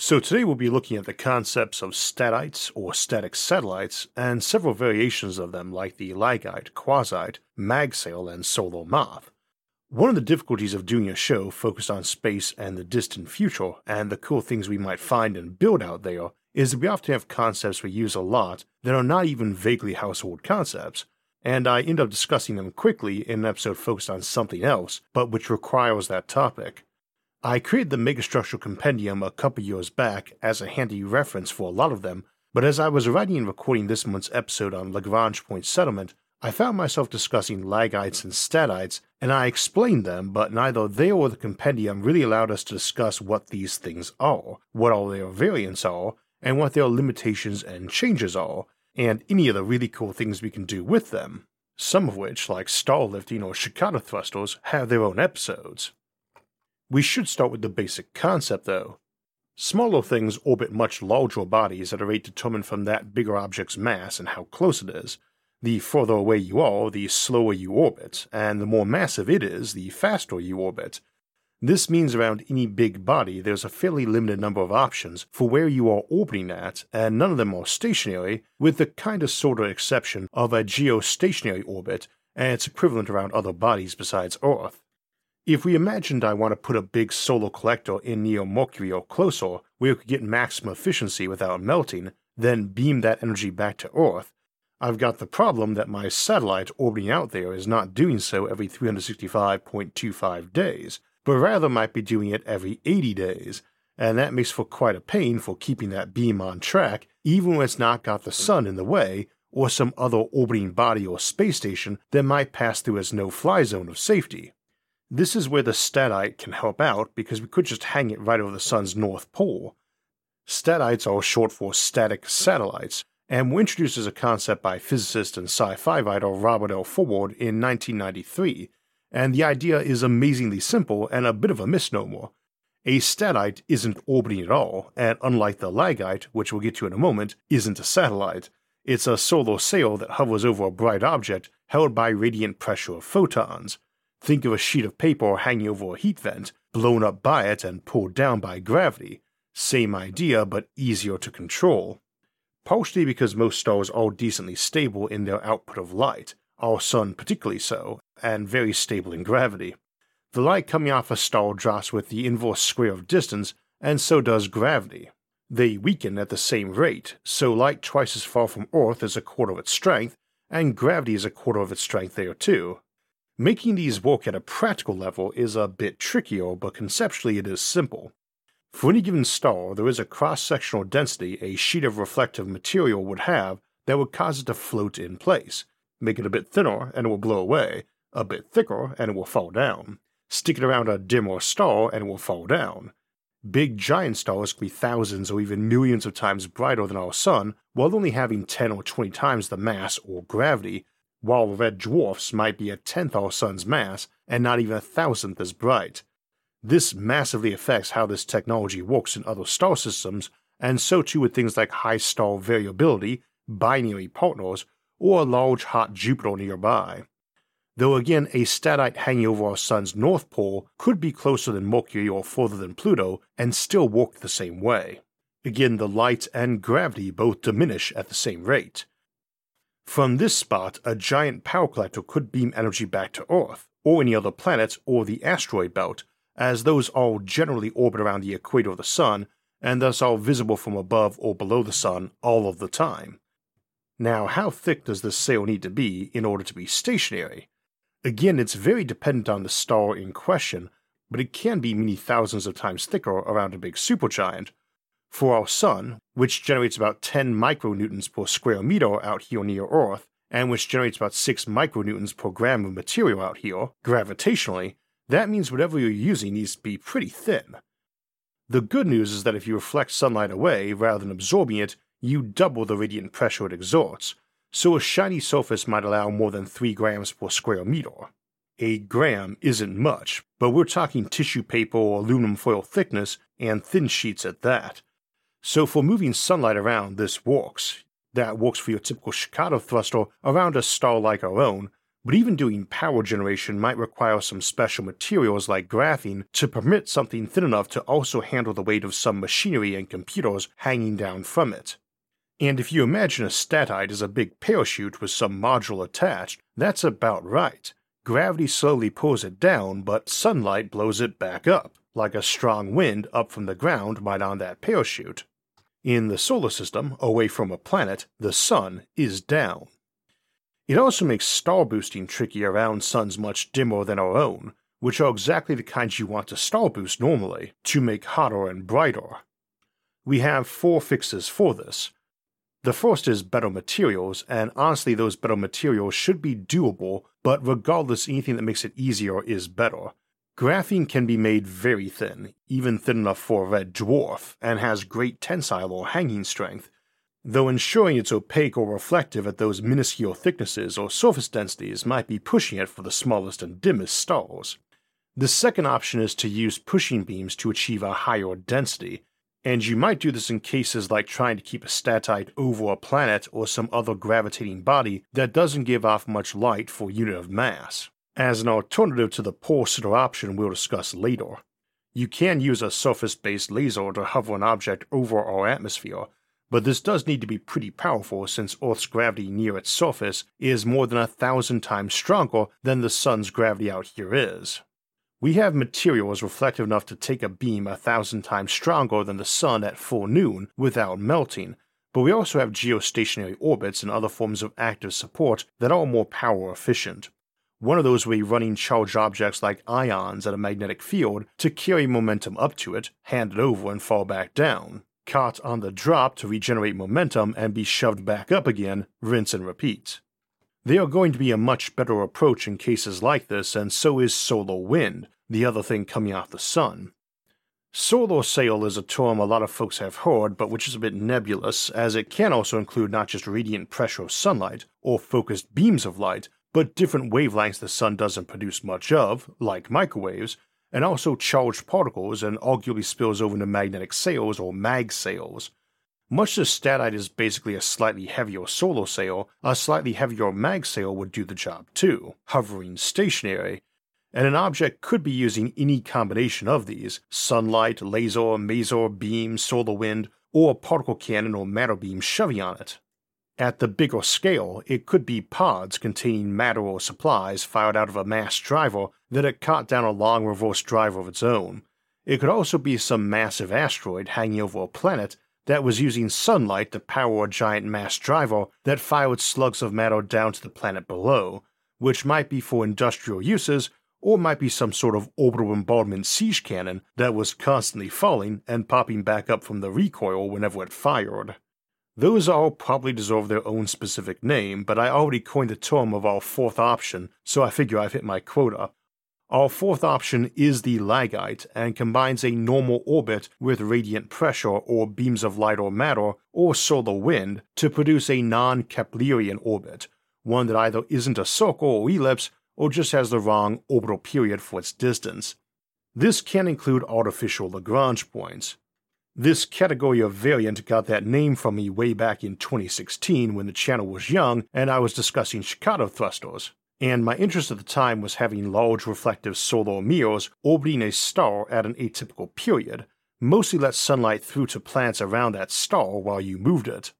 So today we'll be looking at the concepts of statites or static satellites and several variations of them like the Lagite, Quasite, Magsail, and Solar Moth. One of the difficulties of doing a show focused on space and the distant future and the cool things we might find and build out there is that we often have concepts we use a lot that are not even vaguely household concepts, and I end up discussing them quickly in an episode focused on something else, but which requires that topic. I created the Megastructural Compendium a couple years back as a handy reference for a lot of them, but as I was writing and recording this month's episode on Lagrange point settlement, I found myself discussing lagites and Statites, and I explained them, but neither they or the compendium really allowed us to discuss what these things are, what all their variants are, and what their limitations and changes are, and any of the really cool things we can do with them, some of which, like star lifting or Shkadov thrusters, have their own episodes. We should start with the basic concept, though. Smaller things orbit much larger bodies at a rate determined from that bigger object's mass and how close it is. The further away you are, the slower you orbit, and the more massive it is, the faster you orbit. This means around any big body there's a fairly limited number of options for where you are orbiting at, and none of them are stationary, with the kind of sort of exception of a geostationary orbit and its equivalent around other bodies besides Earth. If we imagined I want to put a big solar collector in near Mercury or closer, where it could get maximum efficiency without melting, then beam that energy back to Earth, I've got the problem that my satellite orbiting out there is not doing so every 365.25 days, but rather might be doing it every 80 days, and that makes for quite a pain for keeping that beam on track, even when it's not got the sun in the way or some other orbiting body or space station that might pass through its no fly zone of safety. This is where the statite can help out because we could just hang it right over the sun's north pole. Statites are short for static satellites, and were introduced as a concept by physicist and sci-fi writer Robert L. Forward in 1993, and the idea is amazingly simple and a bit of a misnomer. A statite isn't orbiting at all, and unlike the Lagite, which we'll get to in a moment, isn't a satellite. It's a solar sail that hovers over a bright object held by radiant pressure of photons. Think of a sheet of paper hanging over a heat vent, blown up by it and pulled down by gravity. Same idea, but easier to control. Partially because most stars are decently stable in their output of light, our Sun particularly so, and very stable in gravity. The light coming off a star drops with the inverse square of distance, and so does gravity. They weaken at the same rate, so light twice as far from Earth is a quarter of its strength, and gravity is a quarter of its strength there too. Making these work at a practical level is a bit trickier, but conceptually it is simple. For any given star, there is a cross sectional density a sheet of reflective material would have that would cause it to float in place. Make it a bit thinner and it will blow away, a bit thicker and it will fall down. Stick it around a dimmer star and it will fall down. Big giant stars can be thousands or even millions of times brighter than our Sun, while only having 10 or 20 times the mass or gravity while red dwarfs might be a tenth our sun's mass and not even a thousandth as bright. This massively affects how this technology works in other star systems, and so too with things like high star variability, binary partners, or a large hot Jupiter nearby. Though again, a statite hanging over our sun's north pole could be closer than Mercury or further than Pluto and still work the same way. Again, the light and gravity both diminish at the same rate. From this spot, a giant power collector could beam energy back to Earth, or any other planet, or the asteroid belt, as those all generally orbit around the equator of the Sun, and thus are visible from above or below the Sun all of the time. Now, how thick does this sail need to be in order to be stationary? Again, it's very dependent on the star in question, but it can be many thousands of times thicker around a big supergiant, for our Sun, which generates about 10 micronewtons per square meter out here near Earth, and which generates about 6 micronewtons per gram of material out here, gravitationally, that means whatever you're using needs to be pretty thin. The good news is that if you reflect sunlight away rather than absorbing it, you double the radiant pressure it exerts, so a shiny surface might allow more than 3 grams per square meter. A gram isn't much, but we're talking tissue paper or aluminum foil thickness and thin sheets at that. So for moving sunlight around, this works. That works for your typical Shkadov thruster around a star like our own, but even doing power generation might require some special materials like graphene to permit something thin enough to also handle the weight of some machinery and computers hanging down from it. And if you imagine a statite as a big parachute with some module attached, that's about right. Gravity slowly pulls it down, but sunlight blows it back up, like a strong wind up from the ground right on that parachute. In the solar system, away from a planet, the sun is down. It also makes star boosting tricky around suns much dimmer than our own, which are exactly the kinds you want to star boost normally, to make hotter and brighter. We have four fixes for this, the first is better materials, and honestly, those better materials should be doable, but regardless, anything that makes it easier is better. Graphene can be made very thin, even thin enough for a red dwarf, and has great tensile or hanging strength, though ensuring it's opaque or reflective at those minuscule thicknesses or surface densities might be pushing it for the smallest and dimmest stars. The second option is to use pushing beams to achieve a higher density, and you might do this in cases like trying to keep a statite over a planet or some other gravitating body that doesn't give off much light for unit of mass, as an alternative to the pulsar option we'll discuss later. You can use a surface based laser to hover an object over our atmosphere, but this does need to be pretty powerful since Earth's gravity near its surface is more than a thousand times stronger than the Sun's gravity out here is. We have materials reflective enough to take a beam a thousand times stronger than the sun at full noon without melting, but we also have geostationary orbits and other forms of active support that are more power efficient. One of those would be running charged objects like ions at a magnetic field to carry momentum up to it, hand it over, and fall back down. Caught on the drop to regenerate momentum and be shoved back up again, rinse and repeat. They are going to be a much better approach in cases like this, and so is solar wind, the other thing coming off the sun. Solar sail is a term a lot of folks have heard, but which is a bit nebulous, as it can also include not just radiant pressure of sunlight or focused beams of light, but different wavelengths the sun doesn't produce much of, like microwaves, and also charged particles and arguably spills over into magnetic sails or mag sails. Much as statite is basically a slightly heavier solar sail, a slightly heavier mag sail would do the job too, hovering stationary, and an object could be using any combination of these sunlight, laser, maser, beam, solar wind, or particle cannon or matter beam shoving on it. At the bigger scale, it could be pods containing matter or supplies fired out of a mass driver that had caught down a long reverse drive of its own. It could also be some massive asteroid hanging over a planet that was using sunlight to power a giant mass driver that fired slugs of matter down to the planet below, which might be for industrial uses or might be some sort of orbital bombardment siege cannon that was constantly falling and popping back up from the recoil whenever it fired. Those all probably deserve their own specific name, but I already coined the term of our fourth option, so I figure I've hit my quota, our fourth option is the Lagite and combines a normal orbit with radiant pressure or beams of light or matter or solar wind to produce a non Keplerian orbit, one that either isn't a circle or ellipse or just has the wrong orbital period for its distance. This can include artificial Lagrange points. This category of variant got that name from me way back in 2016 when the channel was young and I was discussing Shkadov thrusters and my interest at the time was having large reflective solar mirrors orbiting a star at an atypical period, mostly let sunlight through to planets around that star while you moved it.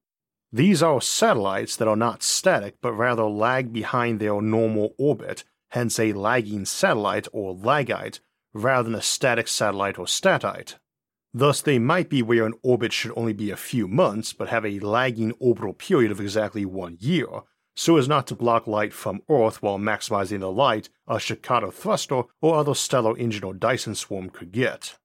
These are satellites that are not static but rather lag behind their normal orbit, hence a lagging satellite or lagite, rather than a static satellite or statite. Thus, they might be where an orbit should only be a few months but have a lagging orbital period of exactly one year, so as not to block light from Earth while maximizing the light a Shkadov thruster or other stellar engine or Dyson swarm could get.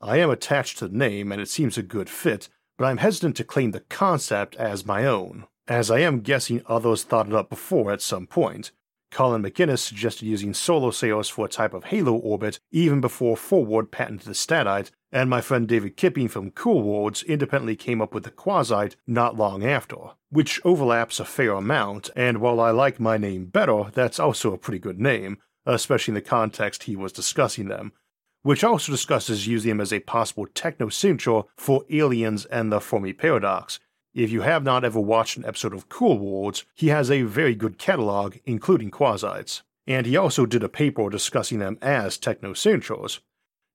I am attached to the name and it seems a good fit, but I'm hesitant to claim the concept as my own, as I am guessing others thought it up before at some point. Colin McInnes suggested using solar sails for a type of halo orbit even before Forward patented the Statite, and my friend David Kipping from Cool Worlds independently came up with the Quasite not long after, which overlaps a fair amount, and while I like my name better, that's also a pretty good name, especially in the context he was discussing them, which also discusses using them as a possible techno signature for aliens and the Fermi paradox. If you have not ever watched an episode of Cool Worlds, he has a very good catalog, including quasites. And he also did a paper discussing them as techno signatures.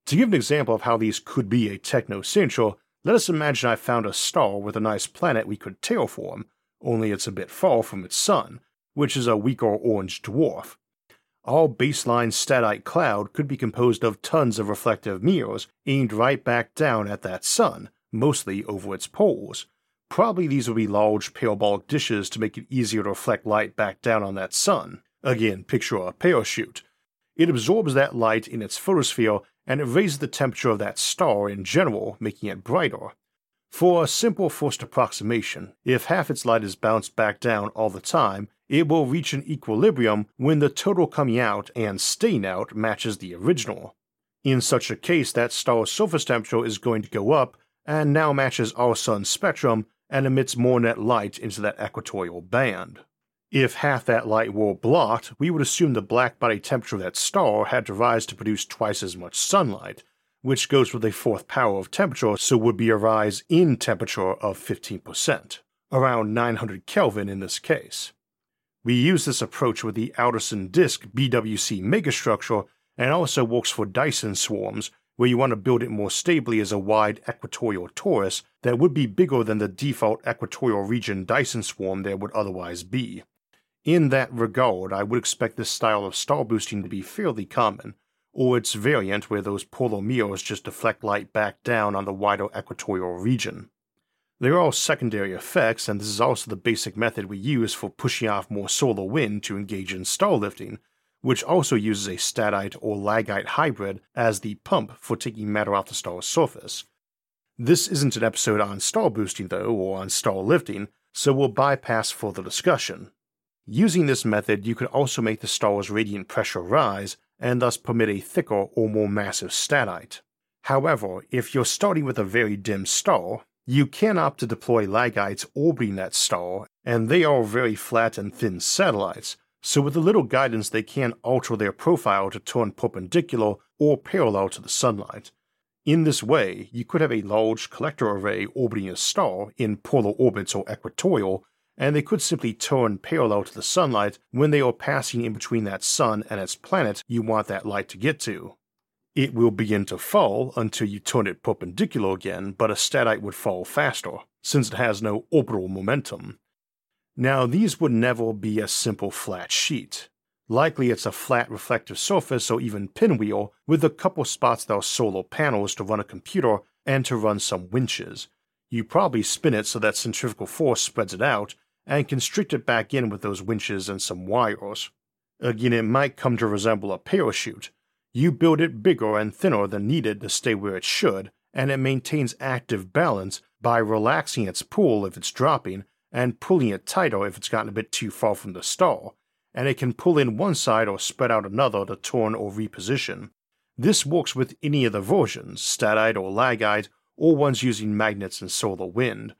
To give an example of how these could be a techno signature, let us imagine I found a star with a nice planet we could terraform, only it's a bit far from its sun, which is a weaker orange dwarf. Our baseline statite cloud could be composed of tons of reflective mirrors aimed right back down at that sun, mostly over its poles. Probably these would be large parabolic dishes to make it easier to reflect light back down on that sun. Again, picture a parachute. It absorbs that light in its photosphere and it raises the temperature of that star in general, making it brighter. For a simple first approximation, if half its light is bounced back down all the time, it will reach an equilibrium when the total coming out and staying out matches the original. In such a case, that star's surface temperature is going to go up and now matches our sun's spectrum and emits more net light into that equatorial band. If half that light were blocked, we would assume the black body temperature of that star had to rise to produce twice as much sunlight, which goes with a fourth power of temperature, so would be a rise in temperature of 15%, around 900 Kelvin in this case. We use this approach with the Alderson disk BWC megastructure and also works for Dyson swarms, where you want to build it more stably as a wide equatorial torus that would be bigger than the default equatorial region Dyson swarm there would otherwise be. In that regard, I would expect this style of star boosting to be fairly common, or its variant where those polar mirrors just deflect light back down on the wider equatorial region. There are all secondary effects, and this is also the basic method we use for pushing off more solar wind to engage in star lifting, which also uses a statite or lagite hybrid as the pump for taking matter off the star's surface. This isn't an episode on star boosting, though, or on star lifting, so we'll bypass further discussion. Using this method, you could also make the star's radiant pressure rise, and thus permit a thicker or more massive statite. However, if you're starting with a very dim star, you can opt to deploy lagites orbiting that star, and they are very flat and thin satellites, so with a little guidance they can alter their profile to turn perpendicular or parallel to the sunlight. In this way, you could have a large collector array orbiting a star in polar orbits or equatorial, and they could simply turn parallel to the sunlight when they are passing in between that sun and its planet you want that light to get to. It will begin to fall until you turn it perpendicular again, but a statite would fall faster, since it has no orbital momentum. Now, these would never be a simple flat sheet. Likely it's a flat reflective surface or even pinwheel with a couple spots that are solar panels to run a computer and to run some winches. You probably spin it so that centrifugal force spreads it out and constrict it back in with those winches and some wires. Again, it might come to resemble a parachute, you build it bigger and thinner than needed to stay where it should, and it maintains active balance by relaxing its pull if it's dropping and pulling it tighter if it's gotten a bit too far from the star, and it can pull in one side or spread out another to turn or reposition. This works with any of the versions, statite or lagite, or ones using magnets and solar wind.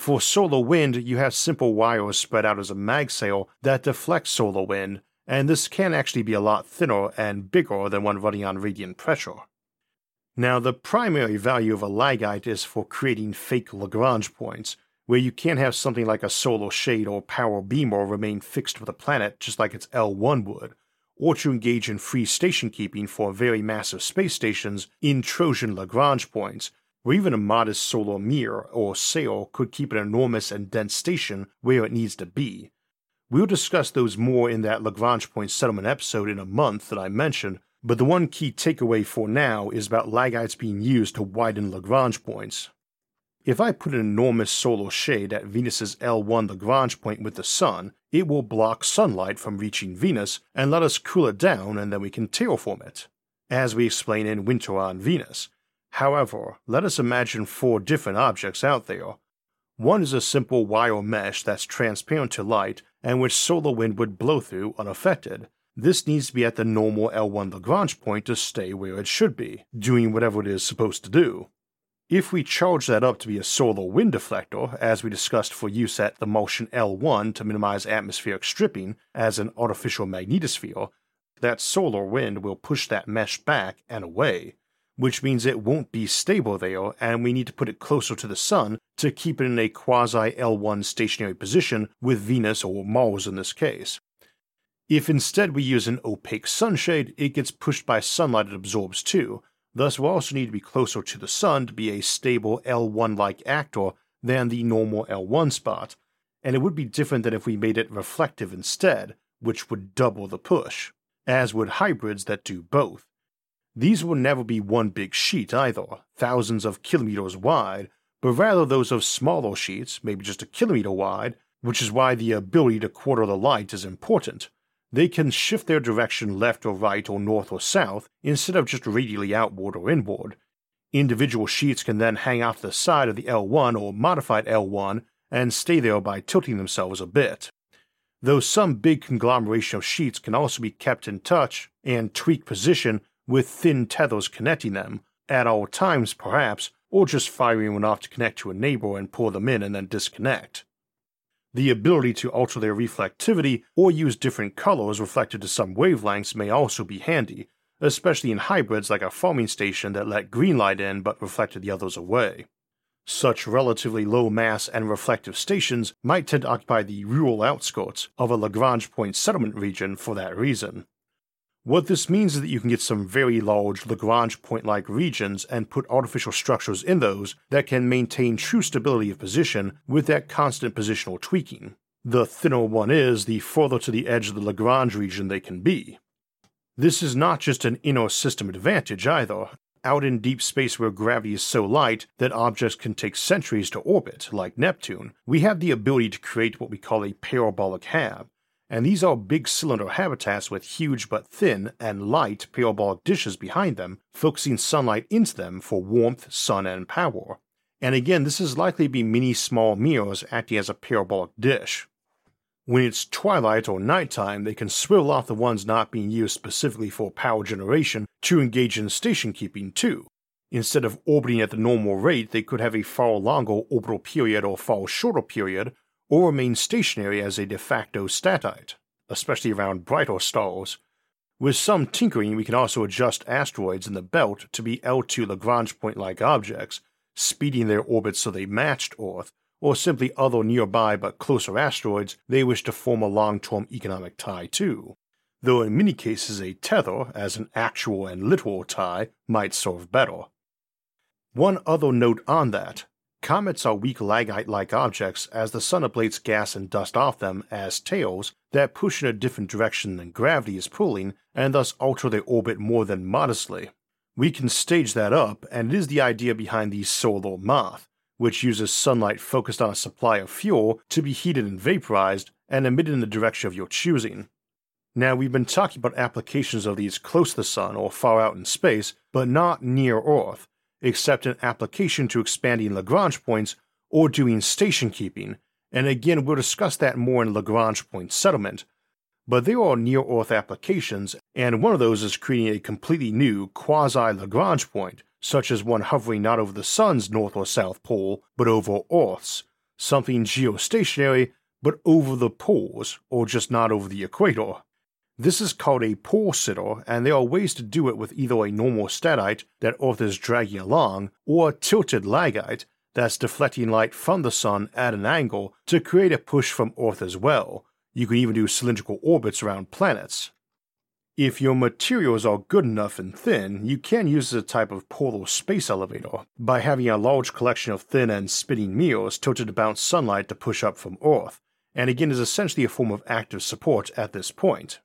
For solar wind, you have simple wires spread out as a mag sail that deflect solar wind, and this can actually be a lot thinner and bigger than one running on radiant pressure. Now, the primary value of a lagite is for creating fake Lagrange points, where you can't have something like a solar shade or power beamer remain fixed with a planet just like its L1 would, or to engage in free station keeping for very massive space stations in Trojan Lagrange points, where even a modest solar mirror or sail could keep an enormous and dense station where it needs to be, We'll discuss those more in that Lagrange point settlement episode in a month that I mentioned, but the one key takeaway for now is about lagites being used to widen Lagrange points. If I put an enormous solar shade at Venus's L1 Lagrange point with the Sun, it will block sunlight from reaching Venus and let us cool it down and then we can terraform it, as we explain in Winter on Venus. However, let us imagine four different objects out there, One is a simple wire mesh that's transparent to light and which solar wind would blow through unaffected. This needs to be at the normal L1 Lagrange point to stay where it should be, doing whatever it is supposed to do. If we charge that up to be a solar wind deflector, as we discussed for use at the Martian L1 to minimize atmospheric stripping as an artificial magnetosphere, that solar wind will push that mesh back and away, which means it won't be stable there, and we need to put it closer to the Sun to keep it in a quasi L1 stationary position with Venus or Mars in this case. If instead we use an opaque sunshade, it gets pushed by sunlight it absorbs too, thus we'll also need to be closer to the Sun to be a stable L1 like actor than the normal L1 spot, and it would be different than if we made it reflective instead, which would double the push, as would hybrids that do both. These will never be one big sheet either, thousands of kilometers wide, but rather those of smaller sheets, maybe just a kilometer wide, which is why the ability to quarter the light is important. They can shift their direction left or right or north or south instead of just radially outward or inward. Individual sheets can then hang off the side of the L1 or modified L1 and stay there by tilting themselves a bit. Though some big conglomeration of sheets can also be kept in touch and tweak position with thin tethers connecting them, at all times perhaps, or just firing one off to connect to a neighbor and pull them in and then disconnect. The ability to alter their reflectivity or use different colors reflected to some wavelengths may also be handy, especially in hybrids like a farming station that let green light in but reflected the others away. Such relatively low mass and reflective stations might tend to occupy the rural outskirts of a Lagrange point settlement region for that reason. What this means is that you can get some very large Lagrange point like regions and put artificial structures in those that can maintain true stability of position with that constant positional tweaking. The thinner one is, the further to the edge of the Lagrange region they can be. This is not just an inner system advantage either. Out in deep space where gravity is so light that objects can take centuries to orbit, like Neptune, we have the ability to create what we call a parabolic hab, and these are big cylinder habitats with huge but thin and light parabolic dishes behind them, focusing sunlight into them for warmth, sun, and power. And again, this is likely to be many small mirrors acting as a parabolic dish. When it's twilight or nighttime, they can swivel off the ones not being used specifically for power generation to engage in station keeping too. Instead of orbiting at the normal rate, they could have a far longer orbital period or far shorter period or remain stationary as a de facto statite, especially around brighter stars. With some tinkering, we can also adjust asteroids in the belt to be L2 Lagrange point like objects, speeding their orbits so they matched Earth, or simply other nearby but closer asteroids they wish to form a long term economic tie to. Though in many cases, a tether, as an actual and literal tie, might serve better. One other note on that Comets are weak Lagite like objects as the sun ablates gas and dust off them as tails that push in a different direction than gravity is pulling and thus alter their orbit more than modestly. We can stage that up, and it is the idea behind the solar moth, which uses sunlight focused on a supply of fuel to be heated and vaporized and emitted in the direction of your choosing. Now, we've been talking about applications of these close to the sun or far out in space, but not near Earth, except an application to expanding Lagrange points or doing station keeping, and again we'll discuss that more in Lagrange point settlement. But there are near Earth applications, and one of those is creating a completely new quasi Lagrange point, such as one hovering not over the Sun's north or south pole, but over Earth's, something geostationary, but over the poles, or just not over the equator. This is called a pole sitter, and there are ways to do it with either a normal statite that Earth is dragging along, or a tilted lagite that's deflecting light from the Sun at an angle to create a push from Earth as well. You can even do cylindrical orbits around planets. If your materials are good enough and thin, you can use a type of polar space elevator by having a large collection of thin and spinning mirrors tilted to bounce sunlight to push up from Earth, and again is essentially a form of active support at this point.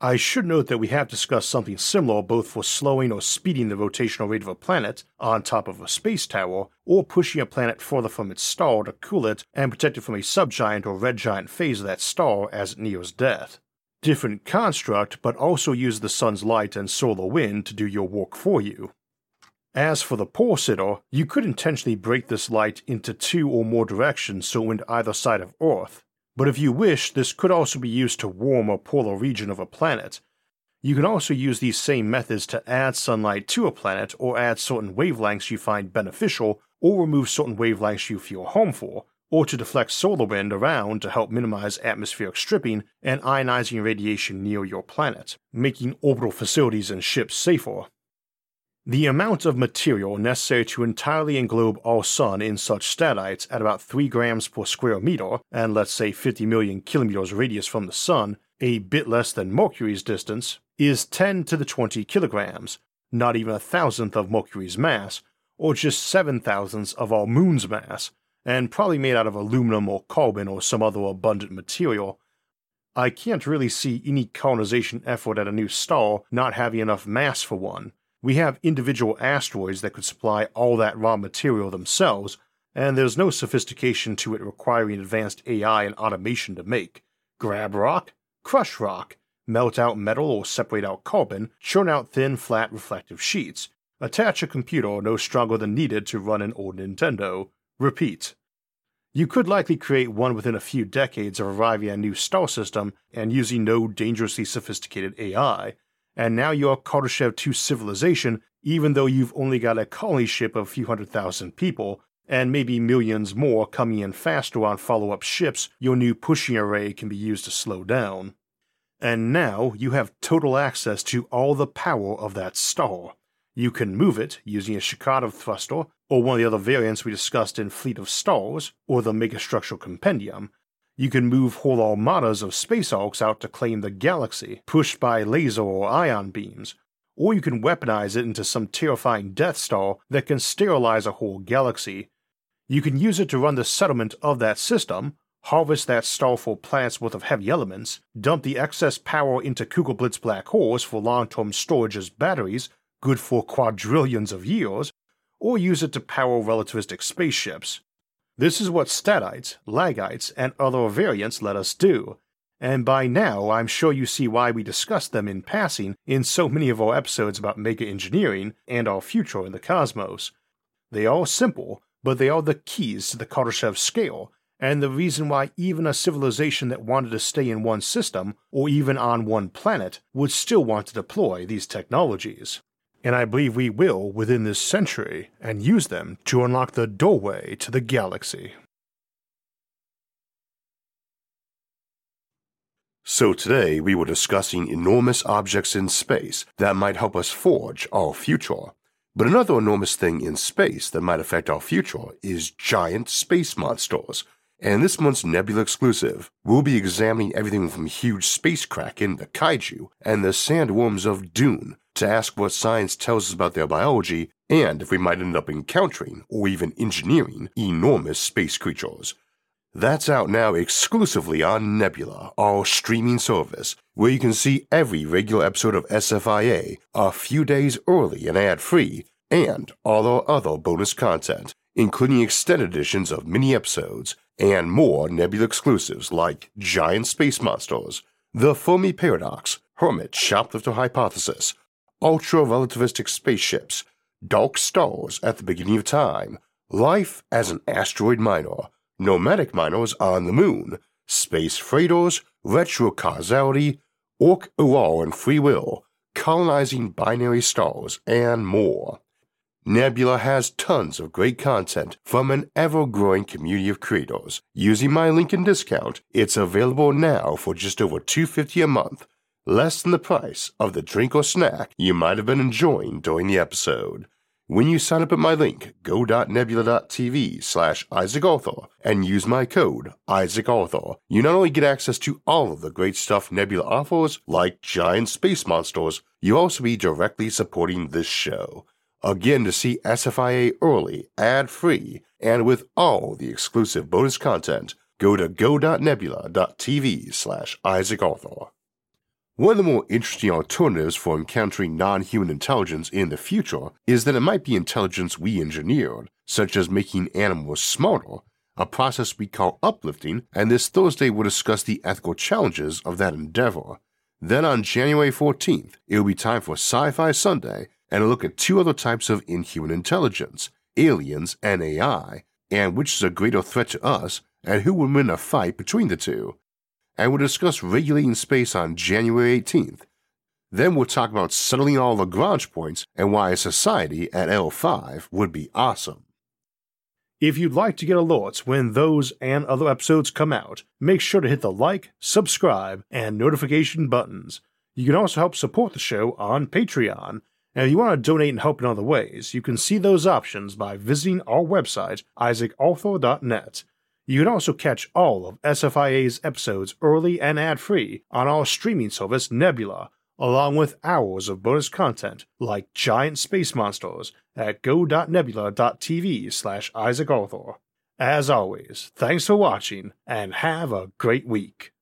I should note that we have discussed something similar both for slowing or speeding the rotational rate of a planet on top of a space tower, or pushing a planet further from its star to cool it and protect it from a subgiant or red giant phase of that star as it nears death. Different construct, but also use the sun's light and solar wind to do your work for you. As for the pole sitter, you could intentionally break this light into two or more directions so it went either side of Earth. But if you wish, this could also be used to warm a polar region of a planet. You can also use these same methods to add sunlight to a planet or add certain wavelengths you find beneficial or remove certain wavelengths you feel harmful, or to deflect solar wind around to help minimize atmospheric stripping and ionizing radiation near your planet, making orbital facilities and ships safer. The amount of material necessary to entirely englobe our Sun in such statites at about 3 grams per square meter, and let's say 50 million kilometers radius from the Sun, a bit less than Mercury's distance, is 10 to the 20 kilograms, not even a thousandth of Mercury's mass, or just seven thousandths of our Moon's mass, and probably made out of aluminum or carbon or some other abundant material. I can't really see any colonization effort at a new star not having enough mass for one, we have individual asteroids that could supply all that raw material themselves, and there's no sophistication to it requiring advanced AI and automation to make. Grab rock, crush rock, melt out metal or separate out carbon, churn out thin, flat, reflective sheets, attach a computer no stronger than needed to run an old Nintendo. Repeat. You could likely create one within a few decades of arriving at a new star system and using no dangerously sophisticated AI, and now you're Kardashev 2 civilization, even though you've only got a colony ship of a few hundred thousand people, and maybe millions more coming in faster on follow up ships your new pushing array can be used to slow down. And now you have total access to all the power of that star. You can move it using a Shkadov thruster, or one of the other variants we discussed in Fleet of Stars, or the Megastructural Compendium, you can move whole armadas of space hulks out to claim the galaxy, pushed by laser or ion beams, or you can weaponize it into some terrifying Death Star that can sterilize a whole galaxy. You can use it to run the settlement of that system, harvest that star for planets worth of heavy elements, dump the excess power into Kugelblitz black holes for long term storage as batteries, good for quadrillions of years, or use it to power relativistic spaceships. This is what statites, lagites, and other variants let us do, and by now I'm sure you see why we discussed them in passing in so many of our episodes about mega engineering and our future in the cosmos. They are simple, but they are the keys to the Kardashev scale, and the reason why even a civilization that wanted to stay in one system, or even on one planet, would still want to deploy these technologies and I believe we will within this century and use them to unlock the doorway to the galaxy. So today we were discussing enormous objects in space that might help us forge our future. But another enormous thing in space that might affect our future is giant space monsters. And this month's Nebula exclusive, we'll be examining everything from huge space kraken, the kaiju, and the sandworms of Dune to ask what science tells us about their biology and if we might end up encountering or even engineering enormous space creatures. That's out now exclusively on Nebula, our streaming service, where you can see every regular episode of SFIA a few days early and ad free, and all our other bonus content, including extended editions of mini episodes and more Nebula exclusives like Giant Space Monsters, The Fermi Paradox, Hermit Shoplifter Hypothesis, ultra relativistic spaceships, dark stars at the beginning of time, life as an asteroid miner, nomadic miners on the moon, space freighters, retrocausality, Orc Ural and free will, colonizing binary stars, and more. Nebula has tons of great content from an ever growing community of creators. Using my link and discount, it's available now for just over 250 a month less than the price of the drink or snack you might have been enjoying during the episode. When you sign up at my link, go.nebula.tv slash Isaac Arthur, and use my code, Isaac Arthur, you not only get access to all of the great stuff Nebula offers, like giant space monsters, you'll also be directly supporting this show. Again, to see SFIA early, ad-free, and with all the exclusive bonus content, go to go.nebula.tv slash Isaac Arthur. One of the more interesting alternatives for encountering non human intelligence in the future is that it might be intelligence we engineered, such as making animals smarter, a process we call uplifting, and this Thursday we'll discuss the ethical challenges of that endeavor. Then on January 14th, it will be time for Sci Fi Sunday, and a look at two other types of inhuman intelligence aliens and AI, and which is a greater threat to us, and who would win a fight between the two. And we'll discuss regulating space on January 18th. Then we'll talk about settling all Lagrange points and why a society at L5 would be awesome. If you'd like to get alerts when those and other episodes come out, make sure to hit the like, subscribe, and notification buttons. You can also help support the show on Patreon. And if you want to donate and help in other ways, you can see those options by visiting our website, isaacarthur.net. You can also catch all of SFIA's episodes early and ad free on our streaming service Nebula, along with hours of bonus content like giant space monsters at go.nebula.tv slash Isaac isaacarthur. As always, thanks for watching and have a great week.